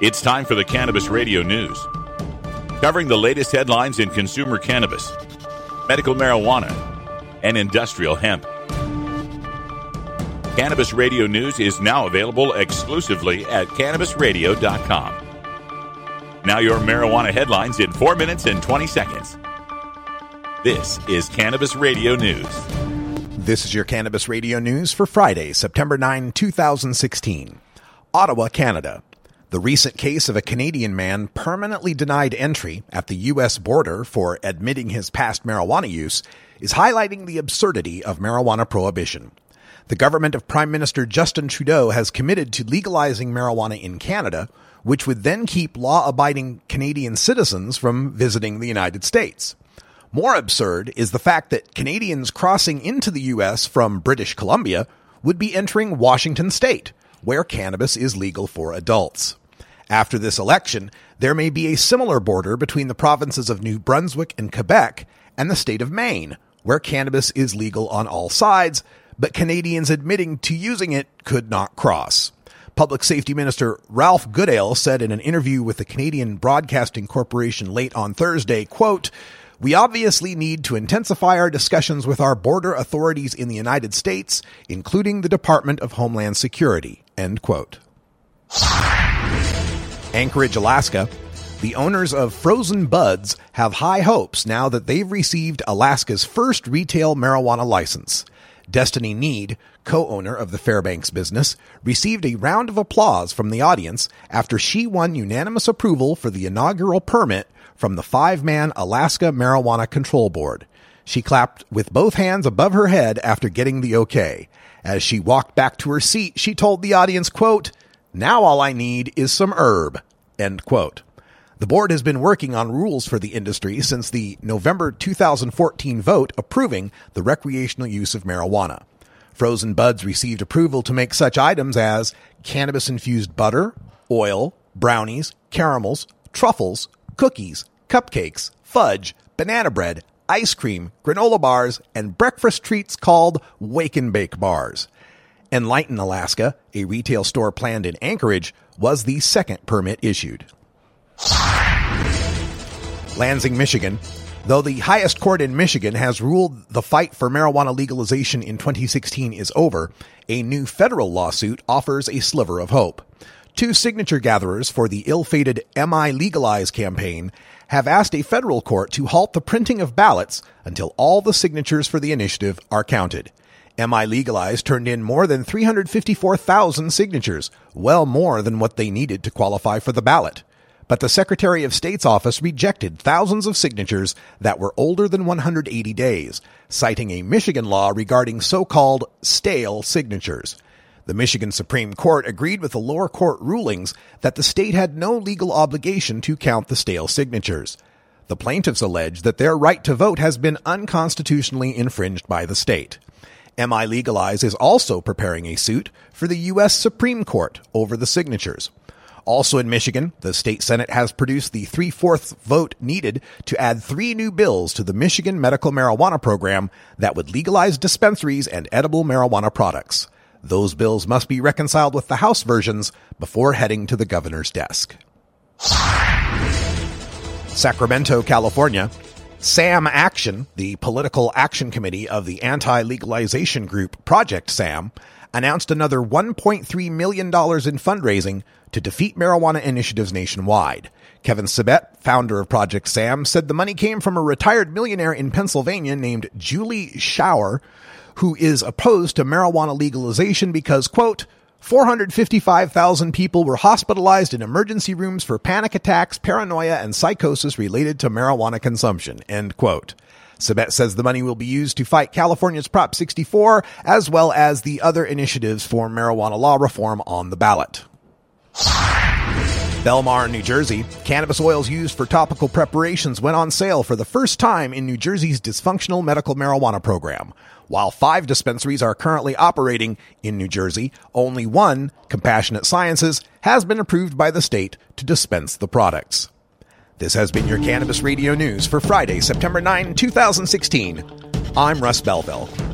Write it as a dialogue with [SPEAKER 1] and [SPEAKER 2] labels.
[SPEAKER 1] It's time for the Cannabis Radio News, covering the latest headlines in consumer cannabis, medical marijuana, and industrial hemp. Cannabis Radio News is now available exclusively at cannabisradio.com. Now, your marijuana headlines in 4 minutes and 20 seconds. This is Cannabis Radio News.
[SPEAKER 2] This is your Cannabis Radio News for Friday, September 9, 2016. Ottawa, Canada. The recent case of a Canadian man permanently denied entry at the U.S. border for admitting his past marijuana use is highlighting the absurdity of marijuana prohibition. The government of Prime Minister Justin Trudeau has committed to legalizing marijuana in Canada, which would then keep law abiding Canadian citizens from visiting the United States. More absurd is the fact that Canadians crossing into the U.S. from British Columbia would be entering Washington state, where cannabis is legal for adults. After this election, there may be a similar border between the provinces of New Brunswick and Quebec and the state of Maine, where cannabis is legal on all sides, but Canadians admitting to using it could not cross. Public Safety Minister Ralph Goodale said in an interview with the Canadian Broadcasting Corporation late on Thursday, quote, we obviously need to intensify our discussions with our border authorities in the United States, including the Department of Homeland Security. End quote. Anchorage, Alaska. The owners of Frozen Budz have high hopes now that they've received Alaska's first retail marijuana license. Destiny Neade, co-owner of the Fairbanks business, received a round of applause from the audience after she won unanimous approval for the inaugural permit from the five-man Alaska Marijuana Control Board. She clapped with both hands above her head after getting the okay. As she walked back to her seat, she told the audience, quote, now all I need is some herb, end quote. The board has been working on rules for the industry since the November 2014 vote approving the recreational use of marijuana. Frozen Budz received approval to make such items as cannabis infused butter, oil, brownies, caramels, truffles, cookies, cupcakes, fudge, banana bread, ice cream, granola bars, and breakfast treats called Wake and Bake bars. Enlighten Alaska, a retail store planned in Anchorage, was the second permit issued. Lansing, Michigan. Though the highest court in Michigan has ruled the fight for marijuana legalization in 2016 is over, a new federal lawsuit offers a sliver of hope. Two signature gatherers for the ill-fated MI Legalize campaign have asked a federal court to halt the printing of ballots until all the signatures for the initiative are counted. MI Legalized turned in more than 354,000 signatures, well more than what they needed to qualify for the ballot but the Secretary of State's office rejected thousands of signatures that were older than 180 days, citing a Michigan law regarding so-called stale signatures. The Michigan Supreme Court agreed with the lower court rulings that the state had no legal obligation to count the stale signatures. The plaintiffs allege that their right to vote has been unconstitutionally infringed by the state. MI Legalize is also preparing a suit for the U.S. Supreme Court over the signatures. Also in Michigan, the state Senate has produced the three fourths vote needed to add three new bills to the Michigan medical marijuana program that would legalize dispensaries and edible marijuana products. Those bills must be reconciled with the House versions before heading to the governor's desk. Sacramento, California. SAM Action, the political action committee of the anti legalization group Project SAM, announced another $1.3 million in fundraising to defeat marijuana initiatives nationwide. Kevin Sabet, founder of Project SAM, said the money came from a retired millionaire in Pennsylvania named Julie Schauer, who is opposed to marijuana legalization because, quote, 455,000 people were hospitalized in emergency rooms for panic attacks, paranoia, and psychosis related to marijuana consumption, end quote. Sabet says the money will be used to fight California's Prop 64 as well as the other initiatives for marijuana law reform on the ballot. Bellmawr, New Jersey. Cannabis oils used for topical preparations went on sale for the first time in New Jersey's dysfunctional medical marijuana program. While five dispensaries are currently operating in New Jersey, only one, Compassionate Sciences, has been approved by the state to dispense the products. This has been your Cannabis Radio News for Friday, September 9, 2016. I'm Russ Belville.